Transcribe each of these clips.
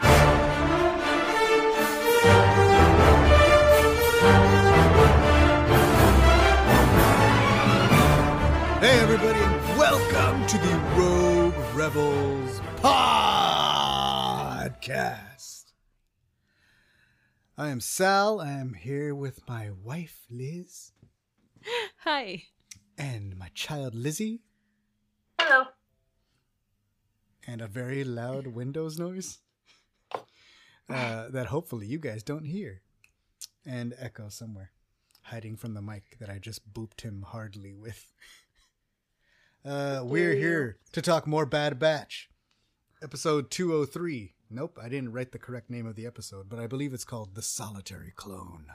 Hey, everybody, and welcome to the Rogue Rebels podcast. I am Sal. I am here with my wife, Liz, Hi. and my child, Lizzie, Hello. and a very loud Windows noise uh, that hopefully you guys don't hear, and echo somewhere, hiding from the mic that I just booped him hardly with. Uh, we're here to talk more Bad Batch, episode 203. Nope, I didn't write the correct name of the episode, but I believe it's called The Solitary Clone.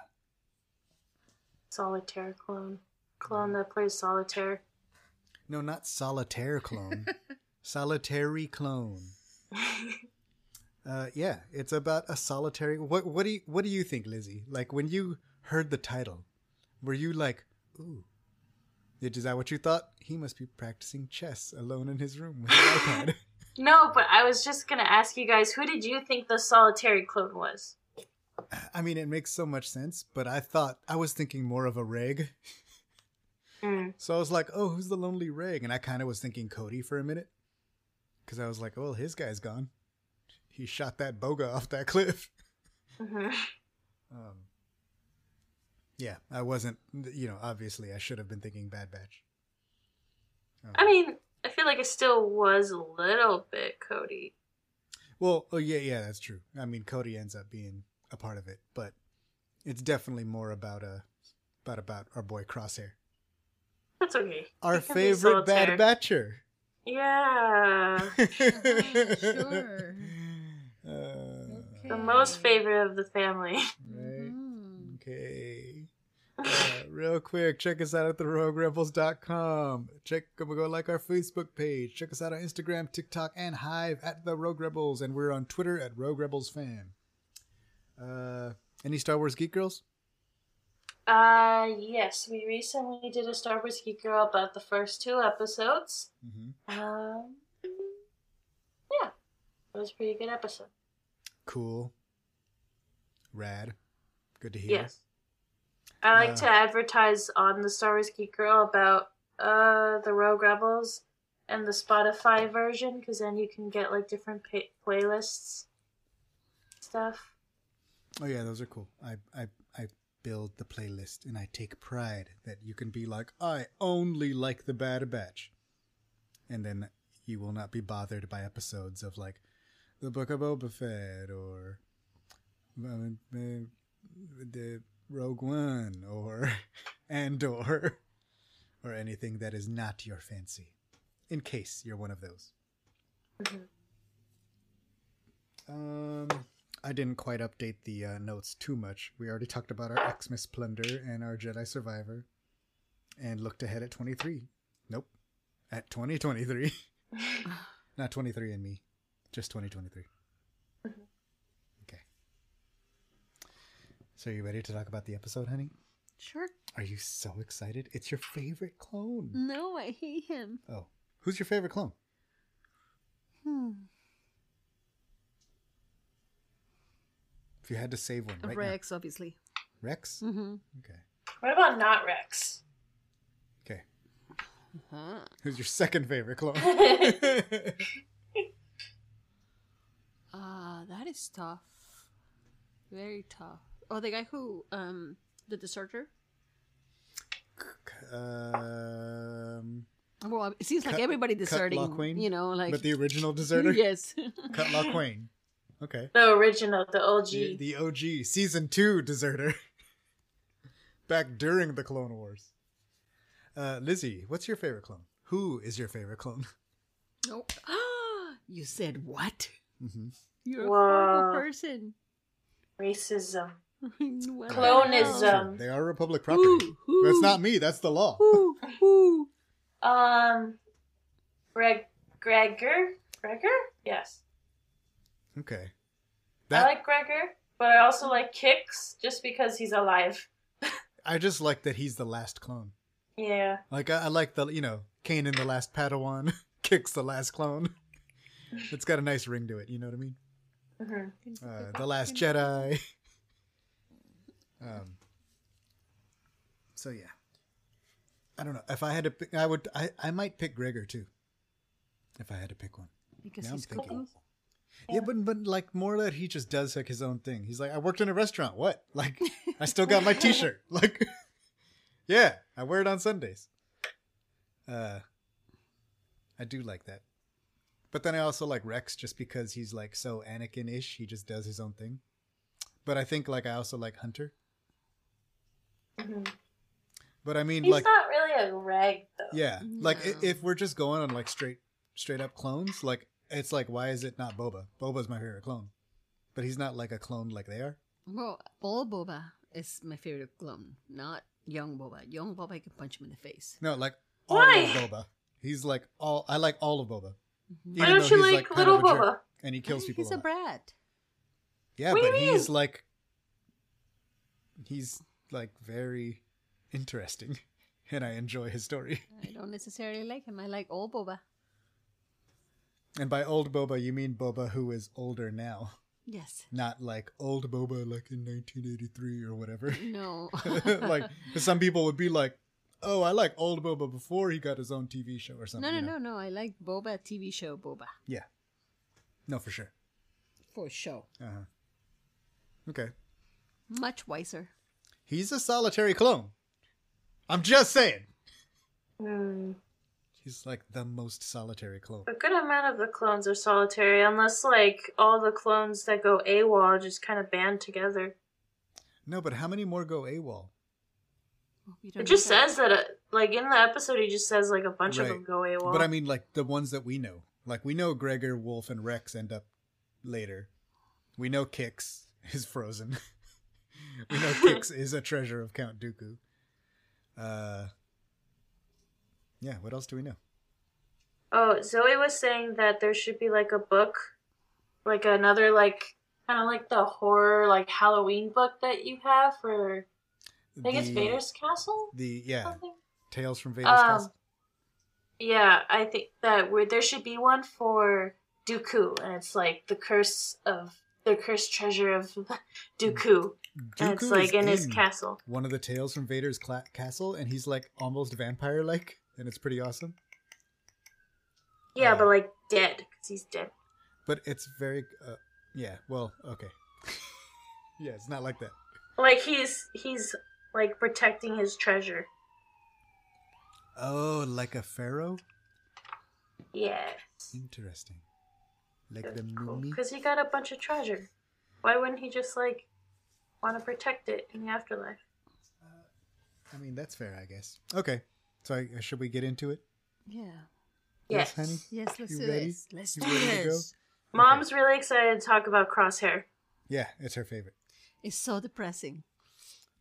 Solitaire clone. Clone that plays solitaire. No, not Solitaire Clone. solitary Clone. Uh, yeah, it's about a solitary. What what do you what do you think, Lizzie? Like when you heard the title, were you like, "Ooh"? Is that what you thought? He must be practicing chess alone in his room with his iPad. No, but I was just gonna ask you guys, who did you think the solitary clone was? I mean, it makes so much sense, but I thought I was thinking more of a reg. Mm. So I was like, "Oh, who's the lonely reg?" And I kind of was thinking Cody for a minute, because I was like, "Well, his guy's gone. He shot that Boga off that cliff." hmm Um, yeah, I wasn't. You know, obviously, I should have been thinking Bad Batch. Um, I mean, I feel like it still was a little bit Cody. well, oh yeah, yeah, that's true. I mean, Cody ends up being a part of it, but it's definitely more about uh about about our boy Crosshair, That's okay. our He can be favorite Bad. Batcher. Yeah. sure. Uh, The most favorite of the family. Right. Mm. Okay. Uh, real quick, check us out at theroguerebels.com. Check go go like our Facebook page. Check us out on Instagram, TikTok, and Hive at the Rogue Rebels, and we're on Twitter at Rogue Rebels Fan. Uh, any Star Wars Geek Girls? Uh, yes, we recently did a Star Wars Geek Girl about the first two episodes. Mm-hmm. Um, yeah, it was a pretty good episode. Cool. Rad. Good to hear. Yes. I like Uh, to advertise on the Star Wars Geek Girl about uh the Rogue Rebels and the Spotify version because then you can get like different pa- playlists stuff. Oh yeah, those are cool. I I I build the playlist and I take pride that you can be like, I only like the Bad Batch. And then you will not be bothered by episodes of like the Book of Boba Fett or the Rogue One or Andor or anything that is not your fancy. In case you're one of those. Um, I didn't quite update the uh, notes too much. We already talked about our Xmas Plunder and our Jedi Survivor, and looked ahead at 23. Nope, at 2023. Not 23 and me, just 2023. Okay. So, are you ready to talk about the episode, honey? Sure. Are you so excited? It's your favorite clone. No, I hate him. Oh, who's your favorite clone? Hmm. If you had to save one right Rex, obviously. Rex. Mm-hmm. Okay. What about not Rex? Okay. Huh. Who's your second favorite clone? Ah, that is tough. Very tough. Oh, the guy who, um, did the deserter. um, Well, it seems like Cut- everybody Cut deserting. Lawquane? You know, like but the original deserter, yes. Cut Quain. Okay. The original, the OG. The, the OG season two deserter. Back during the Clone Wars. Uh, Lizzie, what's your favorite clone? Who is your favorite clone? Nope. you said what? Hmm You're a Whoa. horrible person. Racism. What the Clonism. hell? They are Republic property. Ooh, ooh, That's not me. That's the law. Ooh, ooh. Um, Greg, Gregor, Gregor. Yes, Okay. I like Gregor, but I also like Kix just because he's alive. I just like that he's the last clone. Yeah. Like I, I like the you know Kanan the last Padawan, Kix the last clone. It's got a nice ring to it. You know what I mean? hmm Uh, the Last Jedi. um. So yeah, I don't know if I had to. pick I would. I I might pick Gregor too. If I had to pick one. Because Now I'm he's thinking. cuckoo. Yeah, but but like more that he just does like his own thing. He's like, I worked in a restaurant. What? Like, I still got my T-shirt. Like, yeah, I wear it on Sundays. Uh, I do like that. But then I also like Rex just because he's like so Anakin-ish. He just does his own thing. But I think like I also like Hunter. hmm But I mean, He's like, not really a reg though. yeah, like if we're just going on like straight straight up clones, like it's like why is it not Boba? Boba's my favorite clone, but he's not like a clone like they are. Well, old Boba is my favorite clone, not young Boba. Young Boba, I can punch him in the face. No, like all Why? of Boba. He's like all. I like all of Boba. Mm-hmm. Why don't you he's, like, kind little of jerk, Boba? And he kills people. He's a a brat. Yeah, What but he's like, he's like very interesting, and I enjoy his story. I don't necessarily like him. I like old Boba. And by old Boba, you mean Boba who is older now, Yes. not like old Boba like in 1983 or whatever. No. like some people would be like, "Oh, I like old Boba before he got his own TV show or something." no, you know? no, no. I like Boba TV show Boba. Yeah, no, for sure. For sure. Uh huh. Okay. Much wiser. He's a solitary clone. I'm just saying. Hmm. He's like the most solitary clone. A good amount of the clones are solitary, unless like all the clones that go AWOL just kind of band together. No, but how many more go AWOL? Well, we It just know that. says that, uh, like in the episode, he just says like a bunch of them go AWOL. But I mean, like the ones that we know. Like we know Gregor, Wolf, and Rex end up later. We know Kix is frozen. we know Kix is a treasure of Count Dooku. Uh, yeah. What else do we know? Oh, Zoe was saying that there should be like a book, like another like kind of like the horror like Halloween book that you have for I think it's Vader's castle. The yeah, Something. Tales from Vader's Um, Castle. Yeah, I think that where there should be one for Dooku, and it's like the curse of the cursed treasure of Dooku, and it's like is in his castle. One of the tales from Vader's cla- castle, and he's like almost vampire-like, and it's pretty awesome. Yeah, Uh, but like dead because he's dead. But it's very, uh, yeah. Well, okay. yeah, it's not like that. Like he's he's like protecting his treasure. Oh, like a pharaoh. Yes. Interesting. Like That's the cool. mummy. Because he got a bunch of treasure. Why wouldn't he just like want to protect it in the afterlife? Uh, I mean, that's fair, I guess. Okay, so I, should we get into it? Yeah. Yes. honey. Yes, let's You do ready? this. Let's You do ready to go? this. Mom's really excited to talk about Crosshair. Yeah, it's her favorite. It's so depressing.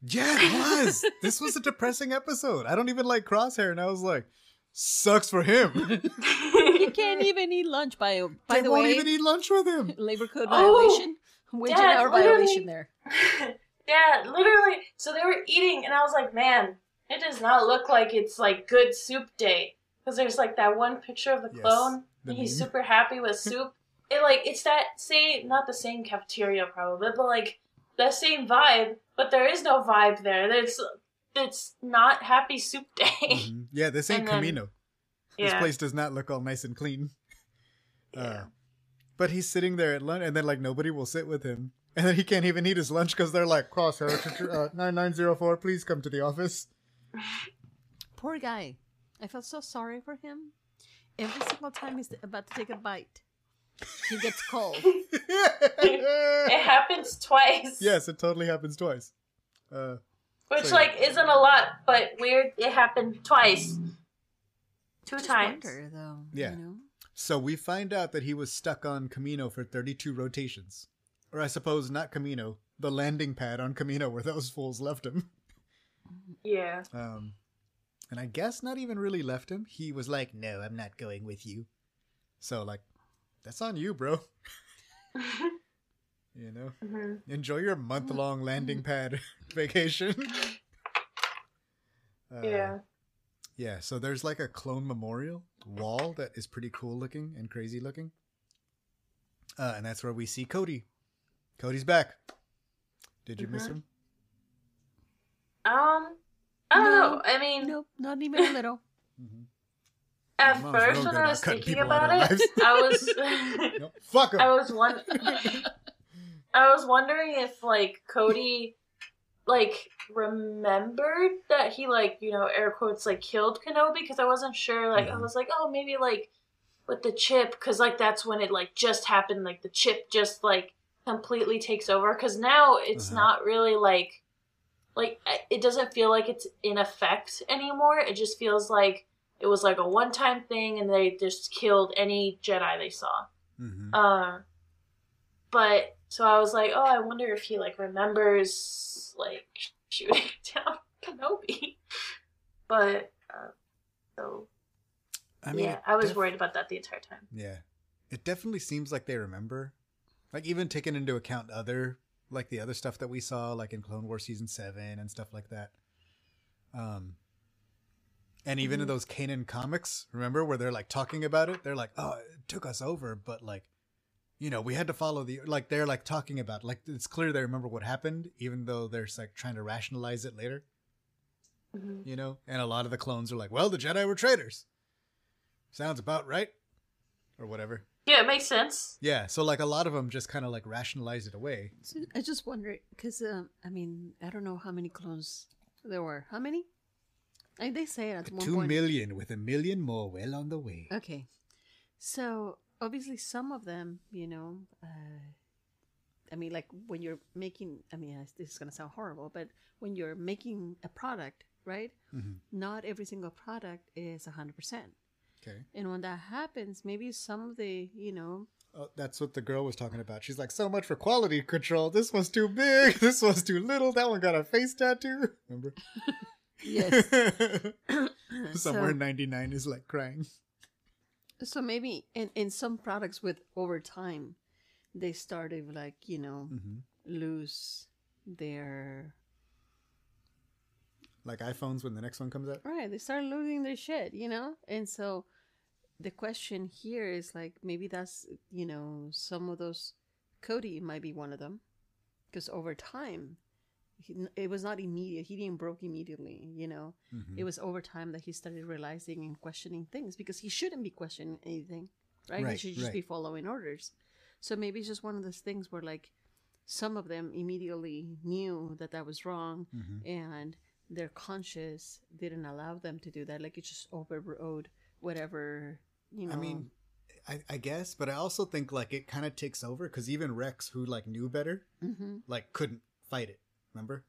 Yeah, it was. this was a depressing episode. I don't even like Crosshair, and I was like, sucks for him. You can't even eat lunch. By by they the won't way, even eat lunch with him. labor code Oh, violation, wage and hour literally- violation there. yeah, literally. So they were eating, and I was like, man, it does not look like it's like good soup day. Because there's like that one picture of the Yes, clone, the and he's meme. super happy with soup. it like it's that same, not the same cafeteria probably, but like the same vibe. But there is no vibe there. It's it's not happy soup day. Mhm. Yeah, this ain't then- Kamino. This yeah. place does not look all nice and clean. Uh, Yeah. but he's sitting there at lunch, and then like nobody will sit with him, and then he can't even eat his lunch because they're like, "Crosshair uh, nine nine zero four, please come to the office." Poor guy. I felt so sorry for him. Every single time he's about to take a bite, he gets cold. It happens twice. yes, it totally happens twice. Uh, Which So- like isn't a lot, but weird. It happened twice. Two Just times. wonder, though. Yeah. You know? So we find out that he was stuck on Kamino for 32 rotations. Or I suppose not Kamino, the landing pad on Camino where those fools left him. Yeah. Um, and I guess not even really left him. He was like, no, I'm not going with you. So, like, that's on you, bro. you know? hmm Enjoy your month long landing pad vacation. Uh, Yeah. Yeah, so there's like a clone memorial wall that is pretty cool looking and crazy looking. Uh, and that's where we see Cody. Cody's back. Did you miss Mhm. him? Um, I don't No. know. I mean, Nope, not even a little. Mm-hmm. At Mom's first when I was thinking about it. I was, Nope. Fuck. I was one. I was wondering if like Cody, like remembered that he like you know air quotes like killed Kenobi because I wasn't sure. Like I Mhm. was like, oh maybe like with the chip because like that's when it like just happened. Like the chip just like completely takes over because now it's Uh-huh. not really like like it doesn't feel like it's in effect anymore. It just feels like it was like a one time thing and they just killed any Jedi they saw. Mhm. Uh, but so I was like, oh, I wonder if he like remembers like shooting down Kenobi. But uh, so I mean, yeah, I was def- worried about that the entire time. Yeah. It definitely seems like they remember. Like even taking into account other like the other stuff that we saw like in Clone Wars season 7 and stuff like that. Um and even in Mhm. those Kanan comics, remember where they're like talking about it? They're like, "Oh, it took us over, but like you know, we had to follow the like they're like talking about like it's clear they remember what happened even though they're like trying to rationalize it later, Mhm. you know? And a lot of the clones are like, "Well, the Jedi were traitors." Sounds about right or whatever. Yeah, it makes sense. Yeah, so like a lot of them just kind of like rationalize it away. So I just wonder because um, I mean I don't know how many clones there were. How many? I, they say it at one Two point. million with a million more well on the way. Okay, so obviously some of them, you know, uh, I mean, like when you're making, I mean, this is gonna sound horrible, but when you're making a product, right? Mhm. Not every single product is hundred percent, Okay. and when that happens, maybe some of the, you know, Oh, that's what the girl was talking about. She's like, so much for quality control. This one's too big. This one's too little. That one got a face tattoo. Remember? yes. Somewhere so, 99 is like crying. so maybe in in some products with over time, they started like you know hmm lose their Like iPhones when the next one comes out. Right, they start losing their shit, you know? And so the question here is like maybe that's, you know, some of those Cody might be one of them because over time he, it was not immediate. He didn't broke immediately, you know. Mhm. It was over time that he started realizing and questioning things because he shouldn't be questioning anything, right? he should just right. be following orders. So maybe it's just one of those things where like some of them immediately knew that that was wrong Mhm. and their conscious didn't allow them to do that. Like it just overrode whatever you know. I mean, I, I guess, but I also think like it kind of takes over because even Rex, who like knew better, hmm like couldn't fight it. Remember?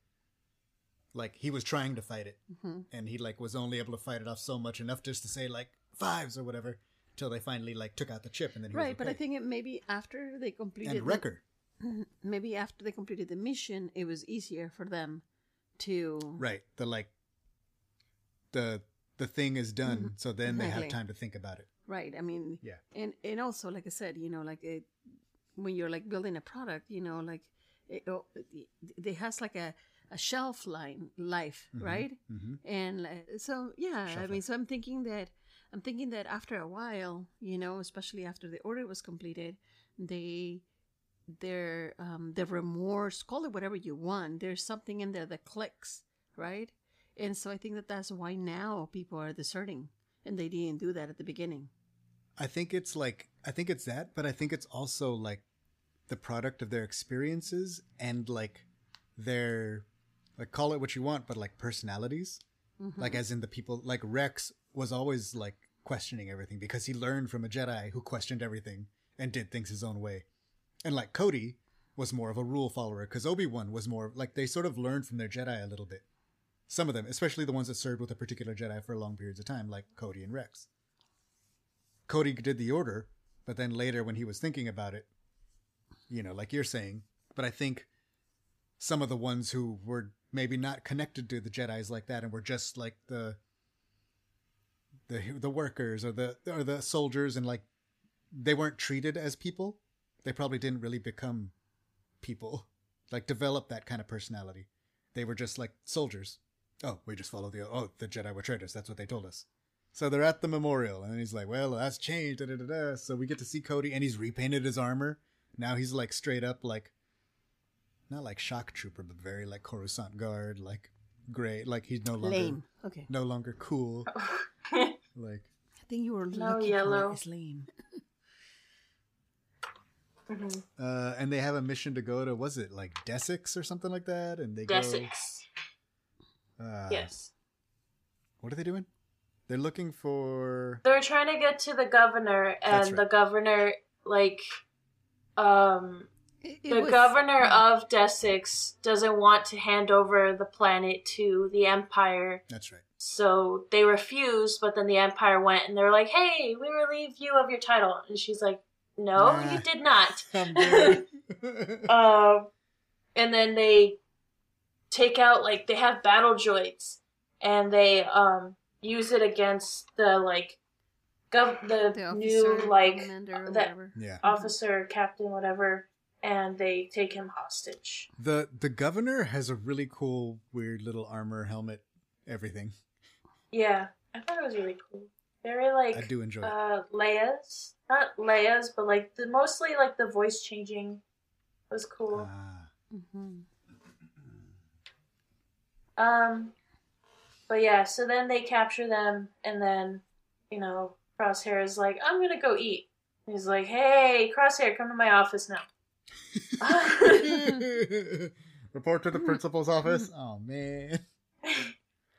Like he was trying to fight it, hmm and he like was only able to fight it off so much enough just to say like Fives or whatever till they finally like took out the chip and then he right. But I think it maybe after they completed and the- Wrecker. maybe after they completed the mission, it was easier for them to Right. The like the the thing is done, Mhm. so then they have time to think about it. right. I mean, Yeah. and and also like I said, you know, like it when you're like building a product, you know, like it, oh, it, it has like a a shelf line life, Mhm. right? Mm-hmm. and like, so yeah i mean so i'm thinking that i'm thinking that after a while you know especially after the order was completed they their um their remorse call it whatever you want there's something in there that clicks right and so i think that that's why now people are deserting and they didn't do that at the beginning I think it's like I think it's that, but I think it's also like the product of their experiences and like their like call it what you want, but like personalities. Mhm. Like as in the people like Rex was always like questioning everything because he learned from a Jedi who questioned everything and did things his own way. And like Cody was more of a rule follower because Obi-Wan was more like they sort of learned from their Jedi a little bit. Some of them, especially the ones that served with a particular Jedi for long periods of time, like Cody and Rex. Cody did the order, but then later when he was thinking about it, you know, like you're saying, but I think some of the ones who were maybe not connected to the Jedi's like that and were just like the the the workers or the or the soldiers and like they weren't treated as people. They probably didn't really become people, like develop that kind of personality. They were just like soldiers. Oh, we just follow the oh the Jedi were traitors. That's what they told us. So they're at the memorial, and he's like, "Well, that's changed." Da, da, da. So we get to see Cody, and he's repainted his armor. Now he's like straight up like, not like shock trooper, but very like Coruscant guard, like gray. Like he's no longer Lame. Okay. no longer cool. like I think you were No yellow. for is lame. Mhm. uh, and they have a mission to go to was it like Desix or something like that? And they Desix. go. Uh, Yes. What are they doing? They're looking for. They're trying to get to the governor, and right. the governor, like, um, It- it the was- governor of Desix doesn't want to hand over the planet to the Empire, That's right. so they refused. But then the Empire went, and they're like, "Hey, we relieve you of your title," and she's like, "No, Nah. you did not." Um, and then they take out like they have battle droids, and they um use it against the like gov the, the new officer, like commander, or that yeah. officer, captain, whatever, and they take him hostage. The the governor has a really cool, weird little armor, helmet, everything. Yeah, I thought it was really cool. Very like I do enjoy. uh Leia's, not Leia's, but like the mostly like the voice changing was cool. Ah. hmm Um, but yeah, so then they capture them, and then, you know, Crosshair is like, I'm gonna go eat. He's like, hey, Crosshair, come to my office now. Report to the principal's office. Oh man.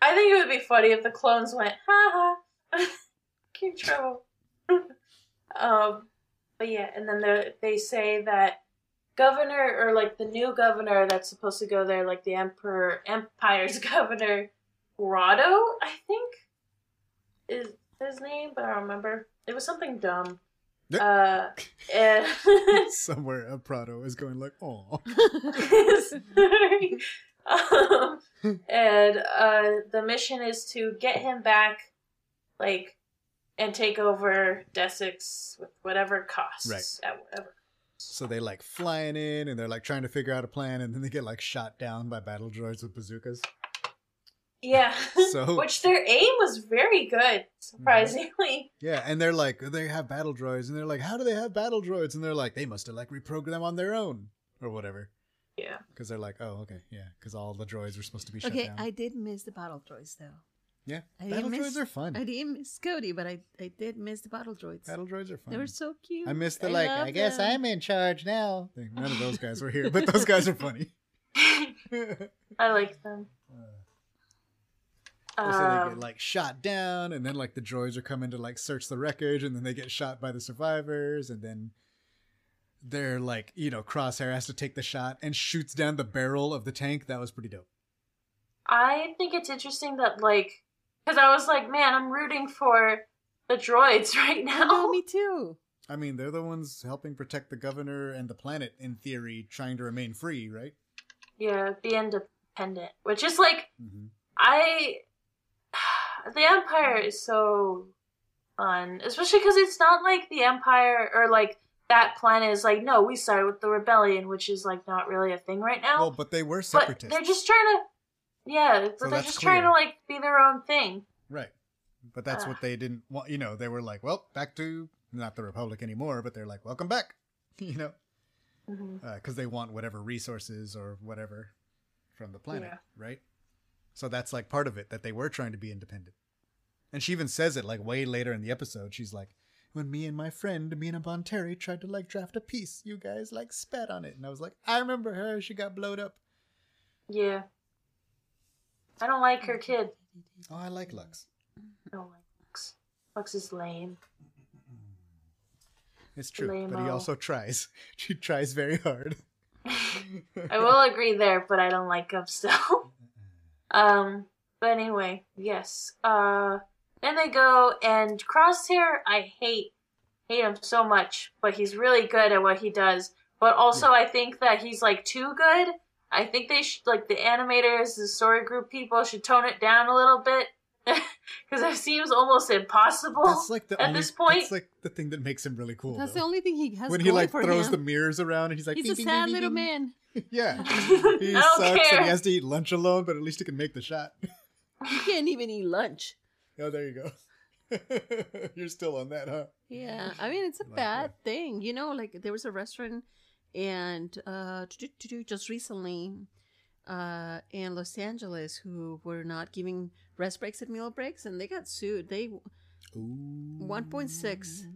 I think it would be funny if the clones went, ha ha, keep trouble. um, but yeah, and then the, they say that governor, or like the new governor that's supposed to go there, like the emperor, empire's governor, Grotto, I think, is his name, but I don't remember. It was something dumb. Uh, and Somewhere a Prado is going like, oh. Um, and uh, the mission is to get him back, like, and take over Desix with whatever costs. Right. At whatever. So they like flying in and they're like trying to figure out a plan and then they get like shot down by battle droids with bazookas. Yeah. So- Which their aim was very good, mm-hmm. surprisingly. Yeah, and they're like they have battle droids and they're like, how do they have battle droids? And they're like, they must have like reprogrammed them on their own or whatever. Yeah. Because they're like, oh, okay, yeah, because all the droids were supposed to be shut Okay, down. I did miss the battle droids though. yeah, I battle didn't miss, droids are fun. I didn't miss Cody, but I, I did miss the battle droids. Battle droids are fun. They were so cute. I missed the like. I guess them. I'm in charge now. thing. None of those guys were here, but those guys are funny. I like them. So they Um, get like shot down, and then like the droids are coming to like search the wreckage, and then they get shot by the survivors, and then they're like, you know, Crosshair has to take the shot and shoots down the barrel of the tank. That was pretty dope. I think it's interesting that, like, because I was like, man, I'm rooting for the droids right now. know, me too. I mean, they're the ones helping protect the governor and the planet, in theory, trying to remain free, right? Yeah, be independent. Which is like Mm-hmm. I the Empire is so fun, especially because it's not like the Empire or like that planet is like no, we started with the rebellion, which is like not really a thing right now. Well, but they were but separatists, they're just trying to, yeah, but So they're just trying to like be their own thing. right? But that's Ah. what they didn't want. You know, they were like, well, back to not the Republic anymore, but they're like, welcome back. You know, because they want whatever resources or whatever from the planet, Yeah. right? So that's like part of it that they were trying to be independent. And she even says it like way later in the episode. She's like, "When me and my friend Mina Bonteri tried to like draft a peace, you guys like spat on it." And I was like, "I remember her. She got blowed up." Yeah, I don't like her kid. Oh, I like Lux. I don't like Lux. Lux is lame. It's true, but he also tries. She tries very hard. I will agree there, but I don't like him still. Um, but anyway, yes. Uh, then they go and Crosshair. I hate hate him so much, but he's really good at what he does. But also, I think that he's like too good. I think they should, like the animators, the story group people, should tone it down a little bit because it seems almost impossible That's like the at only. this point. That's like the thing that makes him really cool. That's though. the only thing he has when he like for throws him. the mirrors around and he's like, He's a sad little man. Bing." Yeah, he sucks care. and he has to eat lunch alone, but at least he can make the shot. He can't even eat lunch. oh, there you go. You're still on that, huh? Yeah, I mean it's a Like bad thing, you know. Like there was a restaurant, and uh, just recently, uh, in Los Angeles, who were not giving rest breaks and meal breaks, and they got sued. They Ooh. one point six.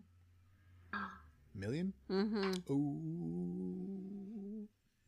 million. Mm-hmm. Ooh.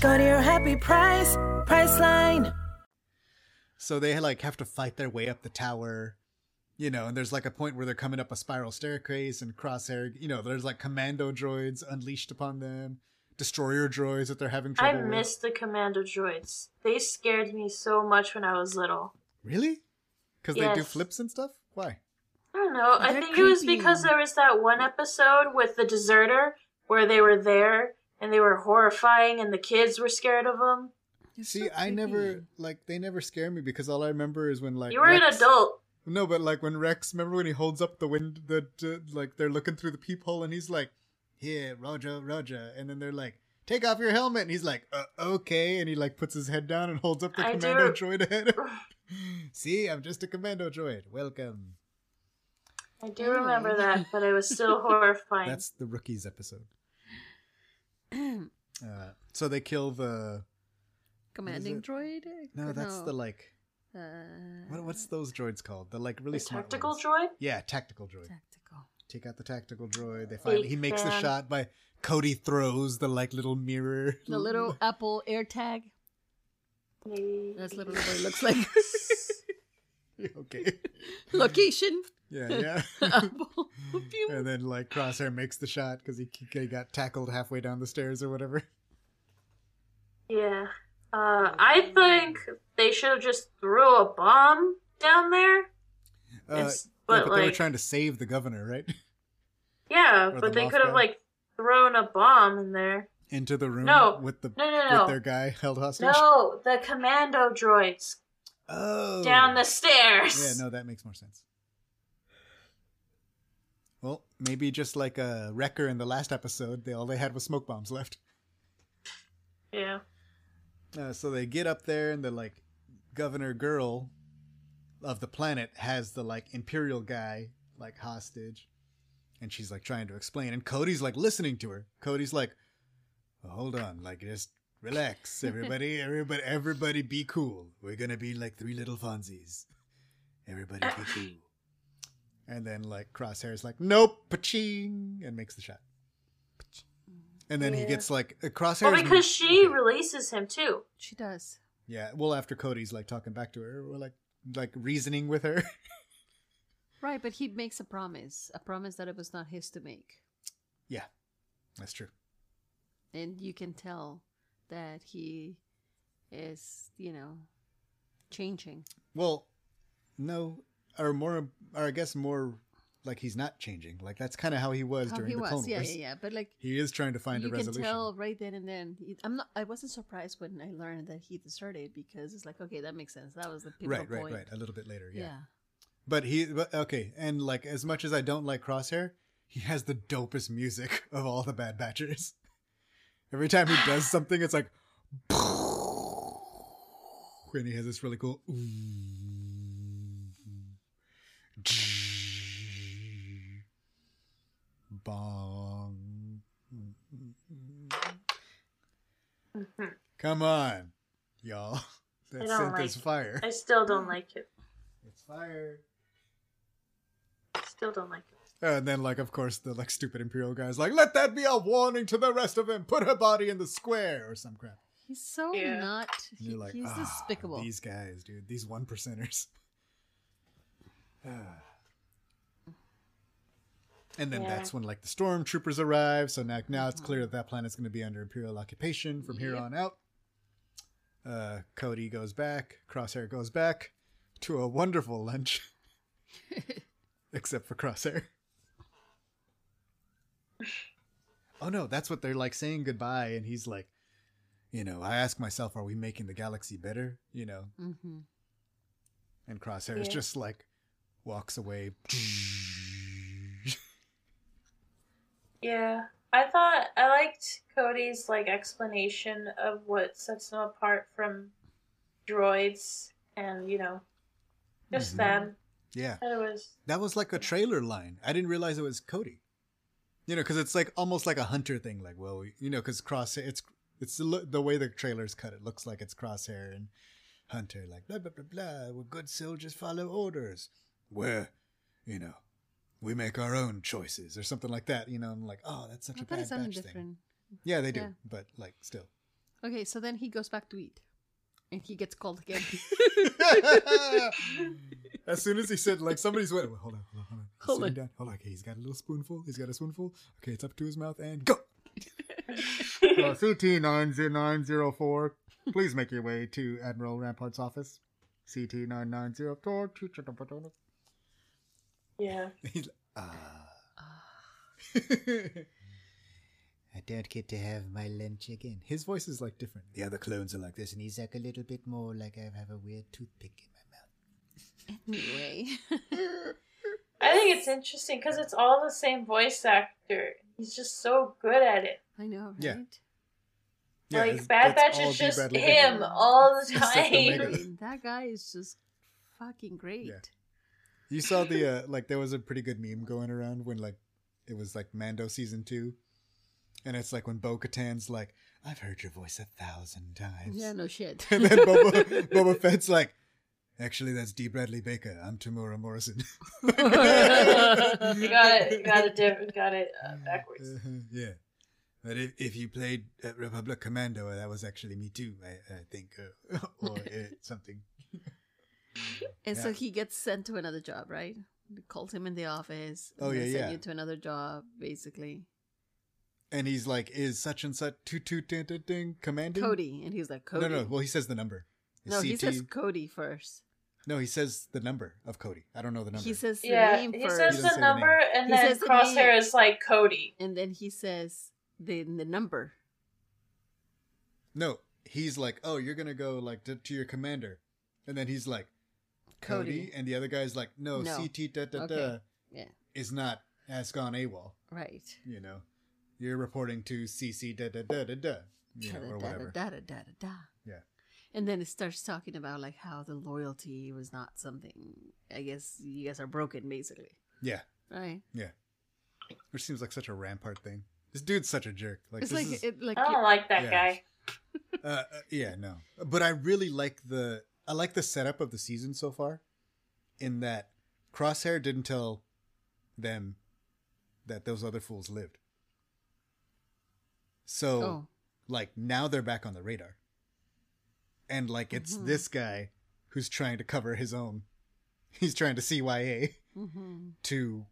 Go to your happy price, Priceline. So they like have to fight their way up the tower, you know. And there's like a point where they're coming up a spiral staircase, and Crosshair, you know, there's like commando droids unleashed upon them, destroyer droids that they're having I trouble with. miss the commando droids. They scared me so much when I was little. Really? Because they do flips and stuff. Why? I don't know. I They're think it was because there was that one episode with the deserter where they were there and they were horrifying and the kids were scared of them. See, I never like they never scare me because all I remember is when like you were an adult. No, but like when Rex, remember when he holds up the wind, that uh, like they're looking through the peephole, and he's like, "Here, Roger, Roger," and then they're like, "Take off your helmet," and he's like, uh, "Okay," and he like puts his head down and holds up the I commando do- droid ahead. See, I'm just a commando droid. Welcome. I do remember that, but it was still horrifying. That's the rookies episode. Uh, so they kill the. Commanding droid? No, that's the like. uh, What, what's those droids called? The like really the smart tactical ones. droid? Yeah, tactical droid. tactical. take out the tactical droid. They find he makes the shot by Cody throws the like little mirror. The little Apple AirTag. Maybe. That's literally what it looks like. okay. Location. Yeah, yeah. Apple. And then like Crosshair makes the shot because he, he got tackled halfway down the stairs or whatever. Yeah. Uh, I think they should have just threw a bomb down there. Uh, It's- yeah, but, but they were trying to save the governor, right? Yeah, Or the but they could have like thrown a bomb in there. Into the room No. with the No, no, with their guy held hostage. No, the commando droids Oh. down the stairs. Yeah, no, that makes more sense. Well, maybe just like a wrecker in the last episode, they all they had was smoke bombs left. Yeah. Uh, so they get up there, and the like governor girl of the planet has the like imperial guy like hostage, and she's like trying to explain, and Cody's like listening to her. Cody's like, well, "Hold on, like just relax, everybody, everybody, everybody, be cool. We're gonna be like three little Fonzies. Everybody be cool." And then like Crosshair's like, "Nope, paching," and makes the shot. And then he gets like uh, Crosshair. Well, because she releases him too. She does. Yeah, well, after Cody's like talking back to her, or like like reasoning with her. Right, but he makes a promise. A promise that it was not his to make. yeah, that's true. And you can tell that he is, you know, changing. Well, no, or more, or I guess more like he's not changing. Like that's kind of how he was How during he the was. Clone Yeah, Wars. yeah, yeah. But like He is trying to find a resolution. you can tell right then and then. He, I'm not. I wasn't surprised when I learned that he deserted because it's like, okay, that makes sense. That was the pivotal right, right, point. right. A little bit later, yeah. Yeah. But he, but okay, and like as much as I don't like Crosshair, he has the dopest music of all the Bad Batchers. Every time he does something, it's like, and he has this really cool. Bong. Come on, y'all. That I don't synth like is fire. I still don't like it. It's fire. Still don't like it. And then, like, of course, the like stupid Imperial guy's like, "Let that be a warning to the rest of them. Put her body in the square or some crap." He's so Yeah. not. And He, you're like, he's "Ah, despicable. These guys, dude. These one percenters. and then Yeah. that's when like the stormtroopers arrive. So now, now it's clear that that planet's going to be under Imperial occupation from here Yep. on out. Uh, Cody goes back. Crosshair goes back to a wonderful lunch, except for Crosshair. Oh no, that's what they're like saying goodbye, and he's like, you know, I ask myself, are we making the galaxy better? You know, hmm and Crosshair is just like walks away. Yeah, I thought I liked Cody's like explanation of what sets them apart from droids, and you know, just Mhm. them. yeah, It was that was like a trailer line. I didn't realize it was Cody. You know, because it's like almost like a hunter thing. Like, well, we, you know, because Crosshair, it's it's the, the way the trailers cut it looks like it's Crosshair and Hunter. Like blah blah blah blah. We're good soldiers, follow orders. Where, you know, we make our own choices or something like that. You know, I'm like, oh, that's such I a bad batch thing. Yeah, they do, Yeah. but like still. Okay, so then he goes back to eat, and he gets called again. as soon as he said, like, somebody's went, hold on, hold on, hold on. He's Hold on. down. Hold on. Okay, he's got a little spoonful. He's got a spoonful. Okay, it's up to his mouth and go. uh, CT 90904, please make your way to Admiral Rampart's office. CT 990 yeah. He's like, ah. I don't get to have my lunch again. His voice is like different. The other clones are like this, and he's like a little bit more like I have a weird toothpick in my mouth. anyway, I think it's interesting because it's all the same voice actor. He's just so good at it. I know, right? Yeah. like it's- Bad Batch is just him all the Except I time. mean, that guy is just fucking great. Yeah. You saw the uh, like there was a pretty good meme going around when like it was like Mando season two, and it's like when Bo Katan's like, "I've heard your voice a thousand times," Yeah, no shit. and then Boba, Boba Fett's like, "Actually, that's D. Bradley Baker. I'm Temuera Morrison." you got it. You got it. Diff- got it uh, backwards. Uh-huh, yeah. But if, if you played uh, Republic Commando, that was actually me too, I, I think, uh, or uh, something. And so he gets sent to another job, right? They called him in the office. Oh, and yeah, sent yeah. you to another job, basically. And he's like, "Is such and such two two ding ding ding commanding?" Cody, and he's like Cody. No, no. Well, he says the number. It's No, he says Cody first. No, he says the number of Cody. I don't know the number. He says the Yeah, name he first, says He doesn't the say the number, and He then says the Crosshair is like Cody. and then he says the the number. no, he's like, "Oh, you're gonna go like to, to your commander," and then he's like, "Cody,", Cody. and the other guy's like, "No, No. CT da da da Okay. Yeah, is not has gone AWOL." right. You know, you're reporting to CC da da da da da, you know, or Da, da, whatever. da, da, da, da, da. Yeah. And then it starts talking about like how the loyalty was not something. I guess you guys are broken, basically, Yeah, right? yeah. Which seems like such a rampart thing. This dude's such a jerk. Like it's this like is, it, like I don't like that Yeah. guy. uh, uh, yeah, no. But I really like the I like the setup of the season so far. In that Crosshair didn't tell them that those other fools lived. So oh, like now they're back on the radar. And like it's Mhm. this guy who's trying to cover his own. He's trying to CYA hmm to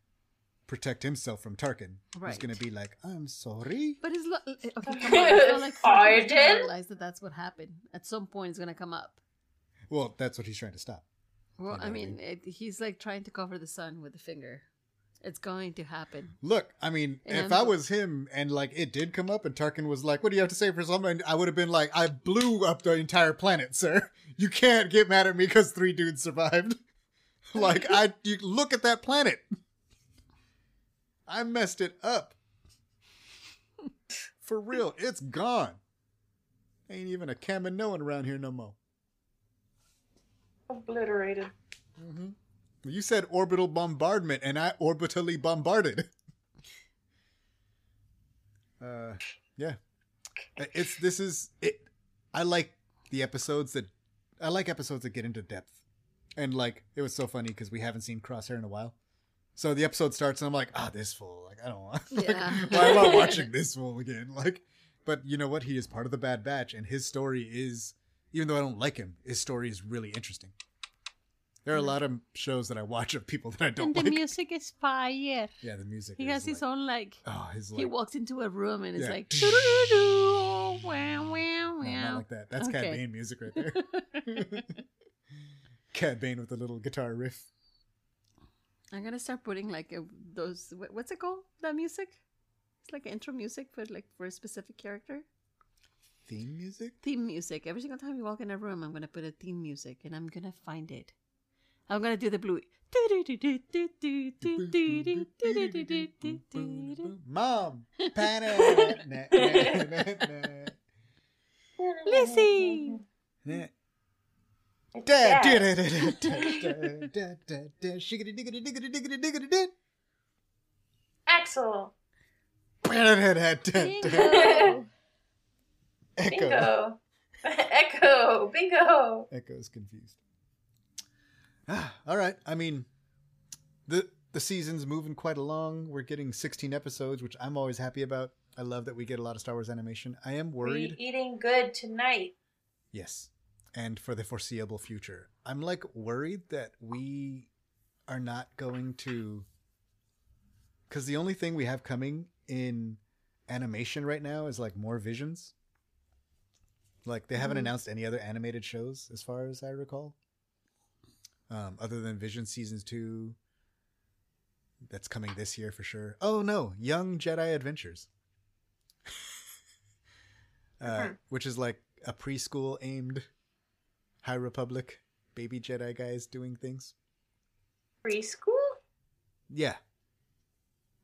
protect himself from Tarkin. Who's Right. going to be like, "I'm sorry." but it's lo- okay. Come on, it's not like Tarkin Pardon? realize that that's what happened. At some point, it's gonna come up. Well, that's what he's trying to stop. Well, You know I what I mean, it, he's like trying to cover the sun with a finger. It's going to happen. Look, I mean, And if I was him and like it did come up and Tarkin was like, "What do you have to say for something?" I would have been like, "I blew up the entire planet, sir. You can't get mad at me because three dudes survived. like, I you look at that planet. I messed it up. For real, it's gone. Ain't even a Kaminoan around here no more. Obliterated. Mm-hmm. You said orbital bombardment, and I orbitally bombarded. uh, yeah. It's this is it. I like the episodes that I like episodes that get into depth, and like it was so funny because we haven't seen Crosshair in a while, So the episode starts, and I'm like, ah, this fool. Like, I don't want. Like, Yeah. why am I watching this fool again? Like, but you know what? He is part of the Bad Batch, and his story is, even though I don't like him, his story is really interesting. There are a hmm. lot of shows that I watch of people that I don't and the like. music is fire. yeah, the music. He is has his like- own like. Oh, his like. he walks into a room and it's Yeah. like. "Doo-doo-doo-doo, wow, wow, no, not like that. That's Okay. Bane music right there. Cad Bane with a little guitar riff. I'm gonna start putting like a, those. What's it called? That music? It's like intro music, but like for a specific character. Theme music? Theme music. Every single time you walk in a room, I'm gonna put a theme music, and I'm gonna find it. I'm gonna do the blue. Mom, panic. Lizzie. Axel. Dad, dad, dad, dad. Bingo. Echo. Bingo. Echo. Bingo. Echo's confused. Ah, all right. I mean, the the season's moving quite along. We're getting 16 episodes, which I'm always happy about. I love that we get a lot of Star Wars animation. I am worried. We eating good tonight. Yes. And for the foreseeable future. I'm like worried that we are not going to. Because the only thing we have coming in animation right now is like more visions. Like they haven't Mhm. announced any other animated shows as far as I recall. Um, other than Vision Seasons 2. That's coming this year for sure. Oh no, Young Jedi Adventures. uh, Mhm. which is like a preschool aimed High Republic baby Jedi guys doing things. Preschool? Yeah.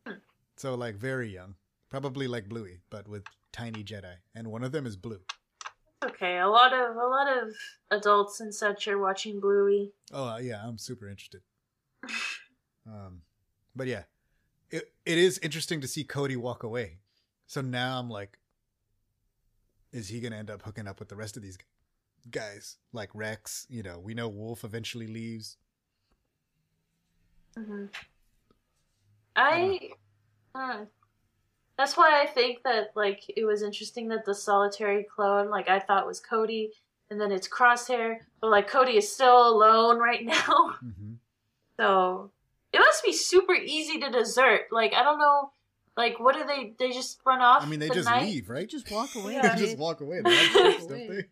Hmm. So like very young, probably like Bluey, but with tiny Jedi, and one of them is blue. Okay, a lot of a lot of adults and such are watching Bluey. Oh uh, yeah, I'm super interested. Um, but yeah, it it is interesting to see Cody walk away. So now I'm like, is he gonna end up hooking up with the rest of these guys? Like Rex, you know, we know Wolffe eventually leaves. hmm I, uh, that's why I think that like it was interesting that the solitary clone, like I thought was Cody, and then it's Crosshair, but like Cody is still alone right now, hmm so it must be super easy to desert. Like I don't know, like what do they? They just run off. I mean, they the just night? leave, right? Just walk away. Yeah. they just walk away. They have trips, Away.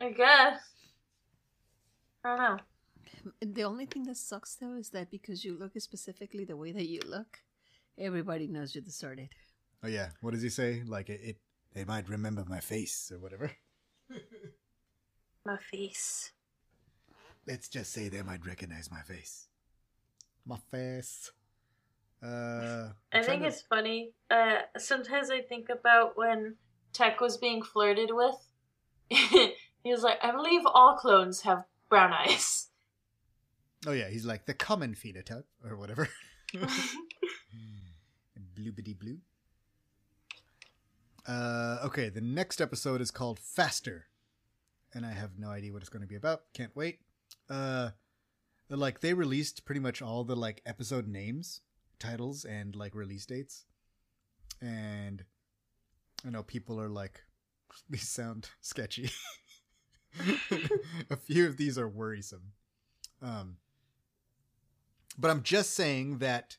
I guess. I don't know. The only thing that sucks though is that because you look specifically the way that you look, everybody knows you're deserted. Oh yeah, what does he say? Like it, it they might remember my face or whatever. My face. Let's just say they might recognize my face. My face. Uh, I think to- it's funny. Uh, sometimes I think about when Tech was being flirted with. he was like, I believe all clones have brown eyes. Oh yeah, he's like the common phenotype or whatever. Bloobity blue. Uh, okay, the next episode is called Faster, and I have no idea what it's going to be about. Can't wait. Uh, like they released pretty much all the like episode names, titles, and like release dates, and I know people are like, these sound sketchy. A few of these are worrisome. Um, but I'm just saying that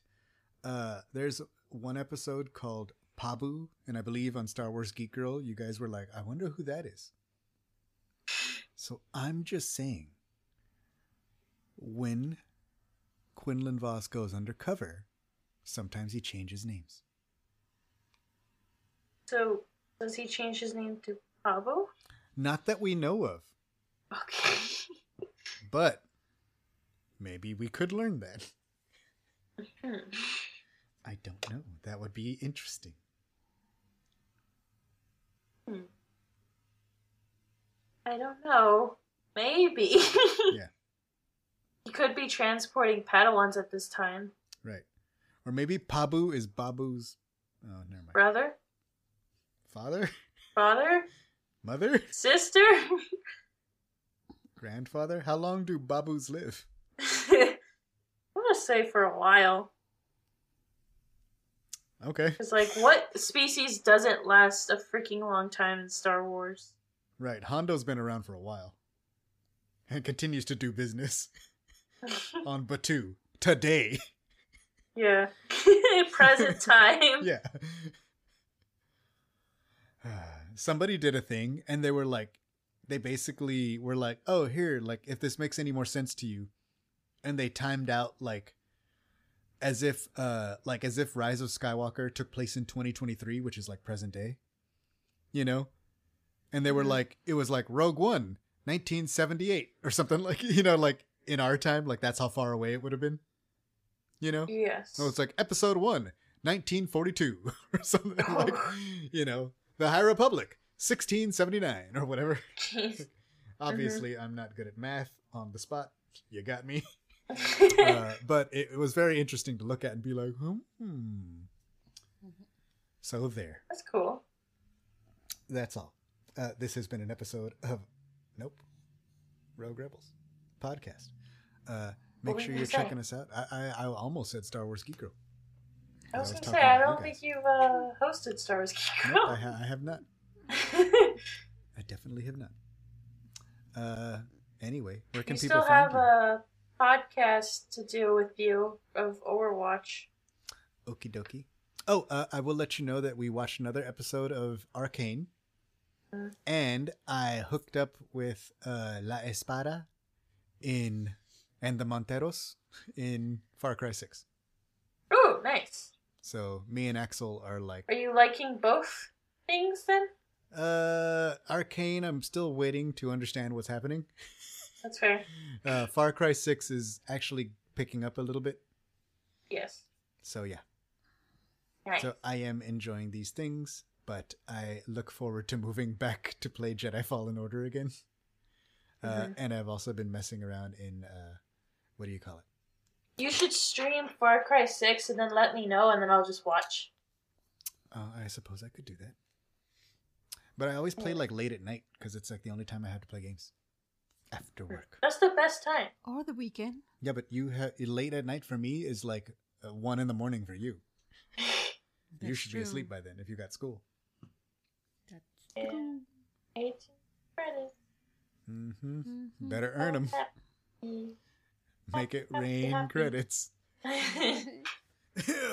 uh, there's one episode called Pabu, and I believe on Star Wars Geek Girl, you guys were like, I wonder who that is. So I'm just saying, when Quinlan Vos goes undercover, sometimes he changes names. so, does he change his name to Pablo? Not that we know of, Okay. but maybe we could learn that. Hmm. I don't know. That would be interesting. I don't know. Maybe. Yeah. He could be transporting Padawans at this time. Right. Or maybe Pabu is Babu's oh never mind. Brother? Father? Father? Mother? Sister? Grandfather? How long do Babus live? I'm gonna say for a while. Okay. Because, like, what species doesn't last a freaking long time in Star Wars? Right. Hondo's been around for a while. And continues to do business on Batuu today. yeah. Present time. yeah. Somebody did a thing and they were like they basically were like, "Oh, here, like if this makes any more sense to you." And they timed out like as if uh like as if Rise of Skywalker took place in 2023, which is like present day. You know? And they were like it was like Rogue One, 1978 or something like, you know, like in our time, like that's how far away it would have been. You know? Yes. So it's like episode one, 1942, or something like, you know, the High Republic, 1679, or whatever. Obviously, I'm not good at math on the spot. You got me. Uh, but it, it was very interesting to look at and be like, hmm. So there. That's cool. That's all. Uh, this has been an episode of Nope, Rogue Rebels podcast. Uh, make sure you you're checking us out. I, I, I almost said Star Wars Geek Girl. I was was gonna say, I don't you think you've uh, hosted Star Wars Geek Nope, I, ha- I have not. I definitely have not. Uh, anyway, where can we people still find have you? a podcast to do with you of Overwatch. Okie dokie. Oh, uh, I will let you know that we watched another episode of Arcane. And I hooked up with uh, La Espada in and the Monteros in Far Cry Six. Ooh, nice. So me and Axel are like, Are you liking both things then? uh, Arcane. I'm still waiting to understand what's happening. That's fair. Uh, Far Cry Six is actually picking up a little bit. Yes. So yeah. Nice. So I am enjoying these things, but I look forward to moving back to play Jedi Fallen Order again. Uh, Mhm. and I've also been messing around in uh, what do you call it? you should stream Far Cry 6 and then let me know, and then I'll just watch. Uh, I suppose I could do that. But I always play like late at night because it's like the only time I have to play games after work. That's the best time. Or the weekend. Yeah, but you have late at night for me is like uh, one in the morning for you. you That's should be asleep by then if you got school. That's Yeah. 18 credits. Mm-hmm. Mhm. Better earn them. Make it rain credits.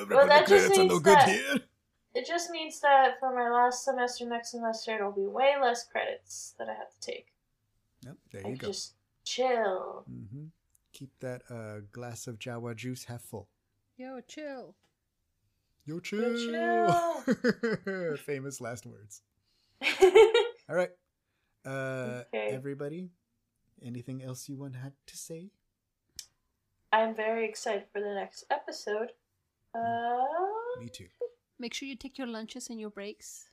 Well, that just means that- here. it just means that for my last semester, next semester, it'll be way less credits that I have to take. Yep, there I you can go. just chill. Mm-hmm. Keep that uh, glass of Jawa juice half full. Yo, chill. Yo, chill. chill. Famous last words. All right. Uh, Okay. Everybody, anything else you want had to say? I'm very excited for the next episode. Uh, Me too. Make sure you take your lunches and your breaks.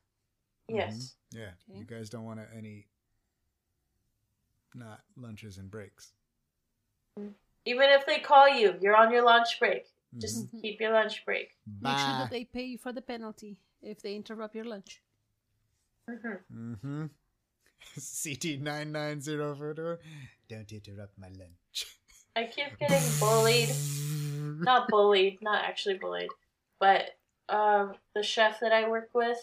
yes. Mhm. Yeah. Okay. You guys don't want any not lunches and breaks. Even if they call you, you're on your lunch break. Just Mhm. keep your lunch break. Make sure that they pay you for the penalty if they interrupt your lunch. Hmm Mm-hmm. CT990 photo. Don't interrupt my lunch. I keep getting bullied. Not bullied, not actually bullied, but um, the chef that I work with,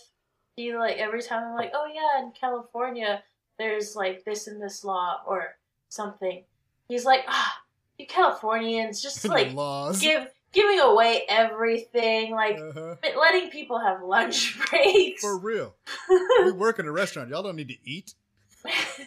he like every time I'm like, oh yeah, in California, there's like this and this law or something. He's like, ah, you Californians just like laws. give giving away everything, like Uh-huh. letting people have lunch breaks. For real. we work in a restaurant. Y'all don't need to eat.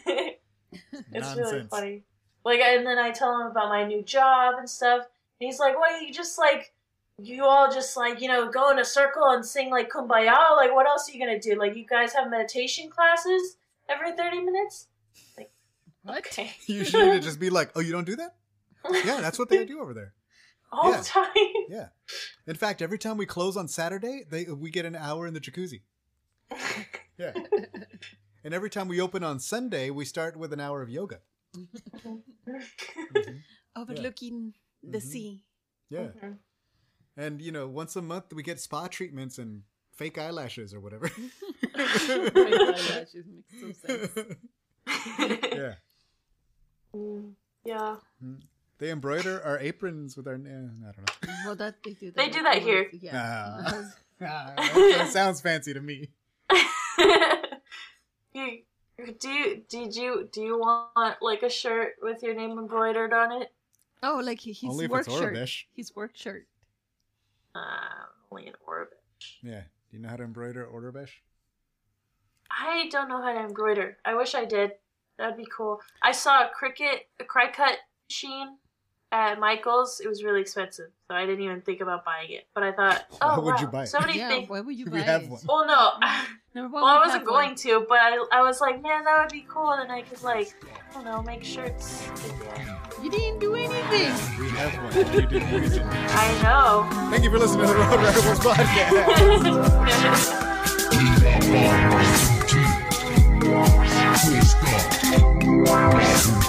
it's really funny. Like, and then I tell him about my new job and stuff. And he's like, "What? You just like, you all just like, you know, go in a circle and sing like kumbaya? Like, what else are you gonna do? Like, you guys have meditation classes every thirty minutes? Like, What? okay, You should just be like, oh, you don't do that? Yeah, that's what they do over there. All yeah. the time. Yeah. In fact, every time we close on Saturday, they we get an hour in the jacuzzi. Yeah. and every time we open on Sunday, we start with an hour of yoga. Mhm. Overlooking the Mhm. sea. Yeah. Mhm. And you know, once a month we get spa treatments and fake eyelashes or whatever. Fake eyelashes makes no sense. yeah. Mm, yeah, They embroider our aprons with our. Eh, I don't know. Well, that they do. They do that here. Yeah. Ah. Ah, that, that sounds fancy to me. do you did you do you want like a shirt with your name embroidered on it? Oh, like he, he's Only work shirt. Aurebesh. His work shirt. Uh, only an orbit. Yeah. Do you know how to embroider Aurebesh? I don't know how to embroider. I wish I did. That'd be cool. I saw a Cricut, a cry cut machine at Michael's. It was really expensive, so I didn't even think about buying it. But I thought, oh, Why would wow. you buy it? Somebody yeah, think. why would you buy We buy have it? one. Well, no. Number one, well, I wasn't have one. going to, but I, I was like, man, that would be cool. And I could like, I don't know, make shirts. You didn't do anything. We have one. You didn't use it. I know. Thank you for listening to the Road Rebels podcast. Twist up.